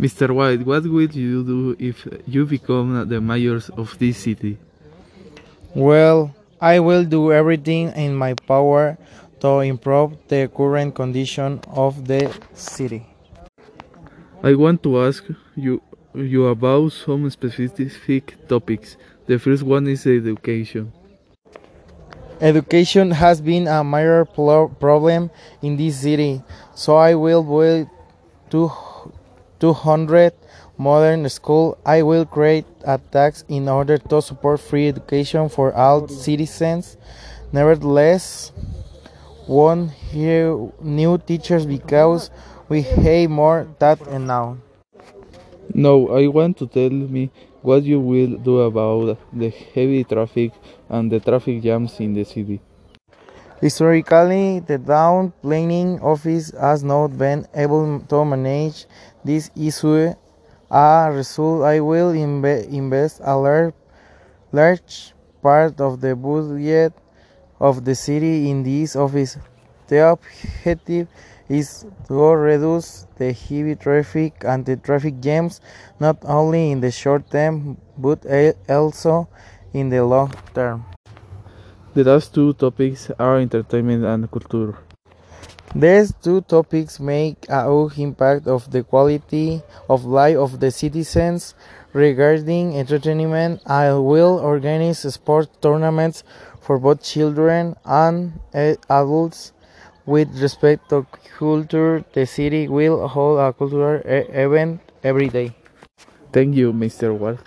Mr. White, what will you do if you become the mayor of this city? Well, I will do everything in my power to improve the current condition of the city. I want to ask you, you about some specific topics. The first one is education. Education has been a major problem in this city, so I will build 200 modern schools. I will create a tax in order to support free education for all citizens. Nevertheless, hear new teachers because we have more than now. No, I want to tell me what you will do about the heavy traffic and the traffic jams in the city. Historically, the Down planning office has not been able to manage this issue. As a result, I will invest a large part of the budget of the city in this office. The objective is to reduce the heavy traffic and the traffic jams not only in the short term but also in the long term. The last two topics are entertainment and culture. These two topics make a huge impact of the quality of life of the citizens. Regarding entertainment, I will organize sport tournaments for both children and eh, adults with respect to culture, the city will hold a cultural eh, event every day. Thank you, Mr. Ward.